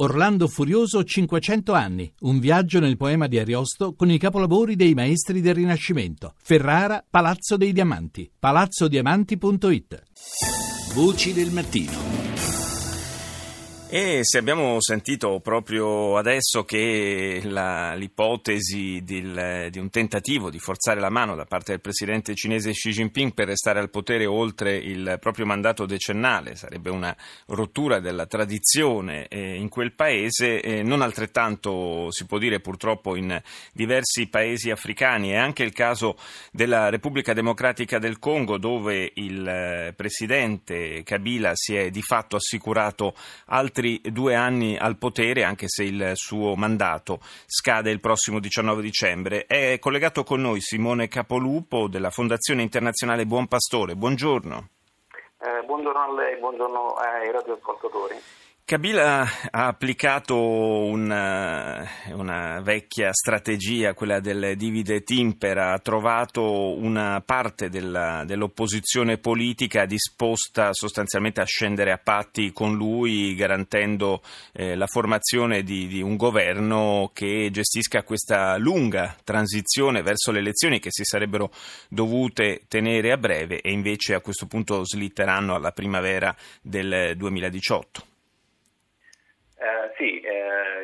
Orlando Furioso 500 anni, un viaggio nel poema di Ariosto con i capolavori dei maestri del Rinascimento. Ferrara, Palazzo dei Diamanti, palazzodiamanti.it. Voci del mattino. E se abbiamo sentito proprio adesso che la, l'ipotesi del, di un tentativo di forzare la mano da parte del presidente cinese Xi Jinping per restare al potere oltre il proprio mandato decennale sarebbe una rottura della tradizione eh, in quel paese, eh, non altrettanto si può dire purtroppo in diversi paesi africani. È anche il caso della Repubblica Democratica del Congo dove il eh, presidente Kabila si è di fatto assicurato altri altri due anni al potere, anche se il suo mandato scade il prossimo 19 dicembre. È collegato con noi Simone Capolupo della Fondazione Internazionale Buon Pastore. Buongiorno. Eh, buongiorno a lei, buongiorno ai radioascoltatori. Kabila ha applicato una, una, vecchia strategia, quella del divide et impera, ha trovato una parte della, dell'opposizione politica disposta sostanzialmente a scendere a patti con lui, garantendo eh, la formazione di, di, un governo che gestisca questa lunga transizione verso le elezioni che si sarebbero dovute tenere a breve e invece a questo punto slitteranno alla primavera del 2018.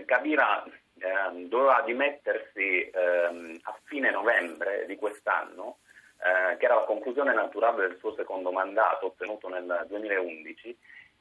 Kabila eh, doveva dimettersi eh, a fine novembre di quest'anno, eh, che era la conclusione naturale del suo secondo mandato ottenuto nel 2011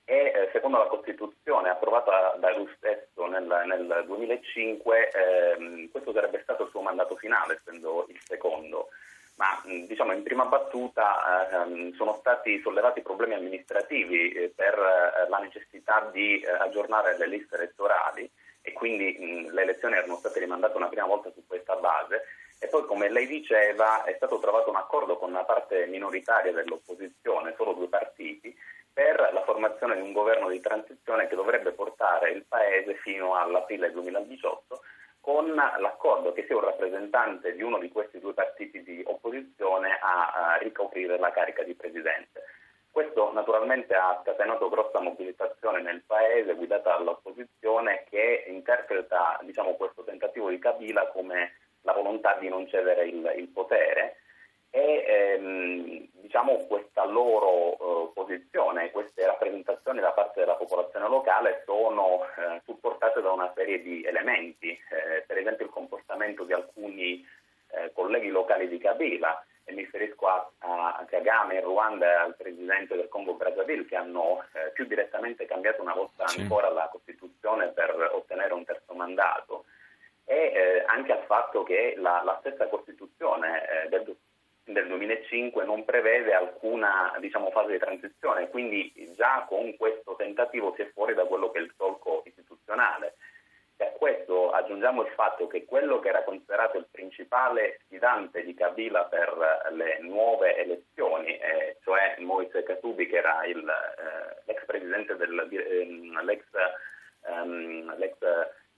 e eh, secondo la Costituzione approvata da lui stesso nel, nel 2005 ehm, questo sarebbe stato il suo mandato finale, essendo il secondo ma diciamo, in prima battuta eh, sono stati sollevati problemi amministrativi eh, per eh, la necessità di eh, aggiornare le liste elettorali e quindi mh, le elezioni erano state rimandate una prima volta su questa base. E poi come lei diceva è stato trovato un accordo con una parte minoritaria dell'opposizione, solo due partiti, per la formazione di un governo di transizione che dovrebbe portare il Paese fino all'aprile 2018 con l'accordo che sia un rappresentante di uno di questi due partiti di opposizione a, a ricoprire la carica di presidente. Questo naturalmente ha scatenato grossa mobilitazione nel paese guidata dall'opposizione che interpreta diciamo, questo tentativo di Kabila come la volontà di non cedere il, il potere e ehm, diciamo, questa loro eh, posizione, queste rappresentazioni da parte della popolazione locale sono eh, supportate da una serie di elementi, eh, per esempio il comportamento di alcuni eh, colleghi locali di Kabila e mi riferisco a, a Kagame in Ruanda e al presidente del Congo Brazzaville che hanno eh, più direttamente cambiato una volta sì. ancora la Costituzione per ottenere un terzo mandato e eh, anche al fatto che la, la stessa Costituzione del, del, 2005 non prevede alcuna diciamo, fase di transizione, quindi già con questo tentativo si è fuori da quello che è il solco istituzionale. E a questo aggiungiamo il fatto che quello che era considerato il principale sfidante di Kabila per le nuove elezioni, eh, cioè Moise Katubi che era il, eh, l'ex presidente del, eh, l'ex, ehm, l'ex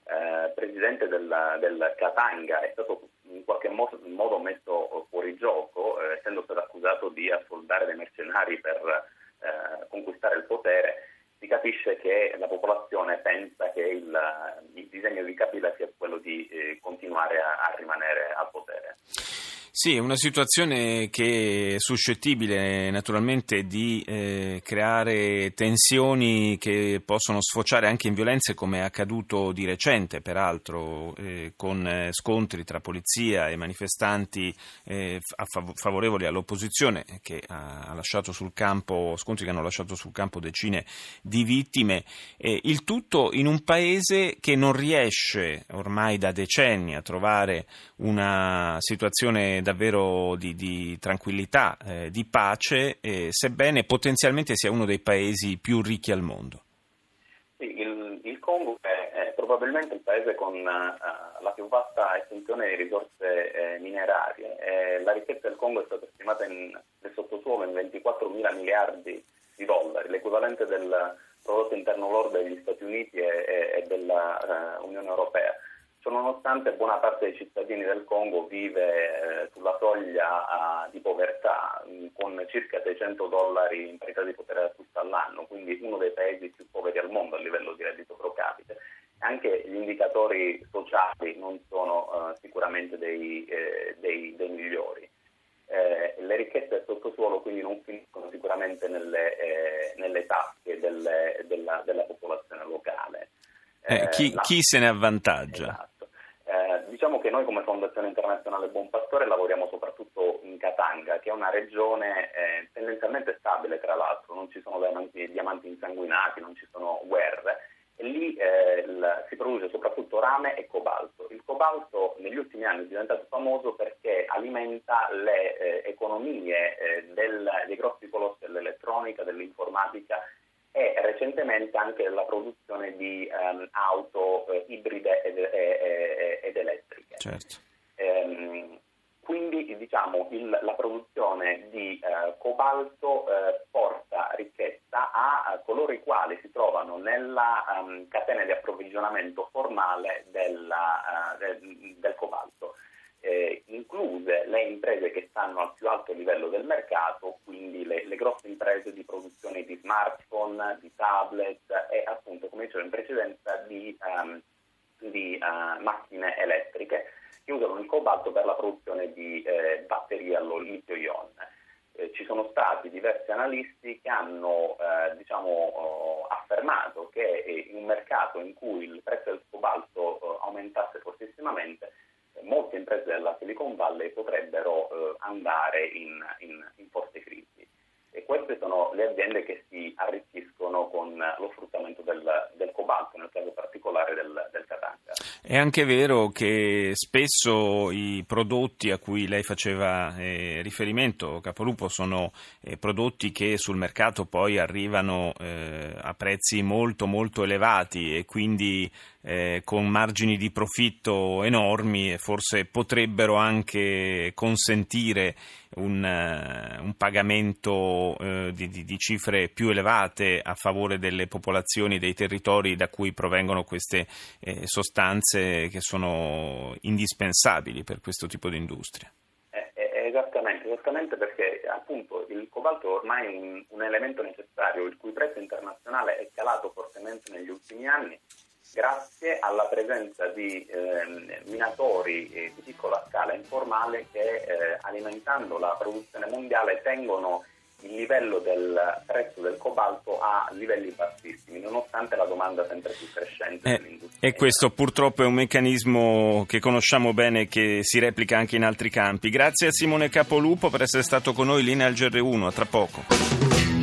eh, presidente del, del, Katanga, è stato in qualche modo, modo messo fuori gioco, eh, essendo stato accusato di assoldare dei mercenari per eh, conquistare il potere si capisce che la popolazione pensa che il, il disegno di Kabila sia quello di eh, continuare a, a rimanere al potere. Sì, è una situazione che è suscettibile naturalmente di eh, creare tensioni che possono sfociare anche in violenze come è accaduto di recente, peraltro, eh, con eh, scontri tra polizia e manifestanti eh, favorevoli all'opposizione che campo, che hanno lasciato sul campo decine di vittime, il tutto in un paese che non riesce ormai da decenni a trovare una situazione davvero di, di tranquillità, eh, di pace, eh, sebbene potenzialmente sia uno dei paesi più ricchi al mondo. Il, il, Congo è, è, probabilmente il paese con uh, la più vasta estensione di risorse eh, minerarie. la ricchezza del Congo è stata stimata in, nel sottosuolo in 24 mila miliardi di dollari, l'equivalente del prodotto interno lordo degli Stati Uniti e, e dell'Unione uh, Europea nonostante buona parte dei cittadini del Congo vive eh, sulla soglia uh, di povertà, mm, con circa 600 dollari in parità di potere d'acquisto all'anno, quindi uno dei paesi più poveri al mondo a livello di reddito pro capite. anche gli indicatori sociali non sono uh, sicuramente dei, eh, dei, dei migliori. Eh, le ricchezze del sottosuolo quindi non finiscono sicuramente nelle, eh, nelle tasche delle, della, della, popolazione locale. Eh, chi, la... chi, se ne avvantaggia? Esatto. Eh, diciamo che noi Fondazione Internazionale Buon Pastore lavoriamo soprattutto in Katanga, che è una regione eh, tendenzialmente stabile tra l'altro, non ci sono diamanti, diamanti insanguinati, non ci sono guerre e lì eh, il, si produce soprattutto rame e cobalto. Il cobalto negli ultimi anni è diventato famoso perché alimenta le eh, economie eh, del, dei grossi colossi dell'elettronica, dell'informatica e recentemente anche della produzione di um, auto eh, ibride ed, ed, ed, elettriche. Certo. Ehm, quindi diciamo, il, la produzione di eh, cobalto eh, porta ricchezza a, a, coloro i quali si trovano nella um, catena di approvvigionamento formale della, uh, del, del cobalto. Eh, incluse le imprese che stanno al più alto livello del mercato, quindi le, le grosse imprese di produzione di smartphone, di tablet e appunto, come dicevo in precedenza, di, um, di uh, macchine elettriche che usano il cobalto per la produzione di eh, batterie allo litio-ion. Eh, ci sono stati diversi analisti che hanno eh, diciamo, oh, affermato che in un mercato in cui il prezzo del cobalto oh, aumentasse fortissimamente, molte imprese della Silicon Valley potrebbero eh, andare in, in, in forte crisi. E queste sono le aziende che si arricchiscono con lo sfruttamento del, del cobalto, nel caso particolare del, del Katanga. È anche vero che spesso i prodotti a cui lei faceva eh, riferimento, Capolupo, sono eh, prodotti che sul mercato poi arrivano eh, a prezzi molto molto elevati e quindi eh, con margini di profitto enormi e forse potrebbero anche consentire un, uh, un pagamento uh, di, di, di, cifre più elevate a favore delle popolazioni dei territori da cui provengono queste eh, sostanze che sono indispensabili per questo tipo di industria. Eh, eh, esattamente, esattamente perché appunto il cobalto ormai è un, un elemento necessario il cui prezzo internazionale è calato fortemente negli ultimi anni grazie alla presenza di eh, minatori eh, di piccola scala informale che eh, alimentando la produzione mondiale tengono il livello del prezzo del cobalto a livelli bassissimi, nonostante la domanda sempre più crescente eh, dell'industria. E questo purtroppo è un meccanismo che conosciamo bene e che si replica anche in altri campi. Grazie a Simone Capolupo per essere stato con noi, linea al GR1, a tra poco.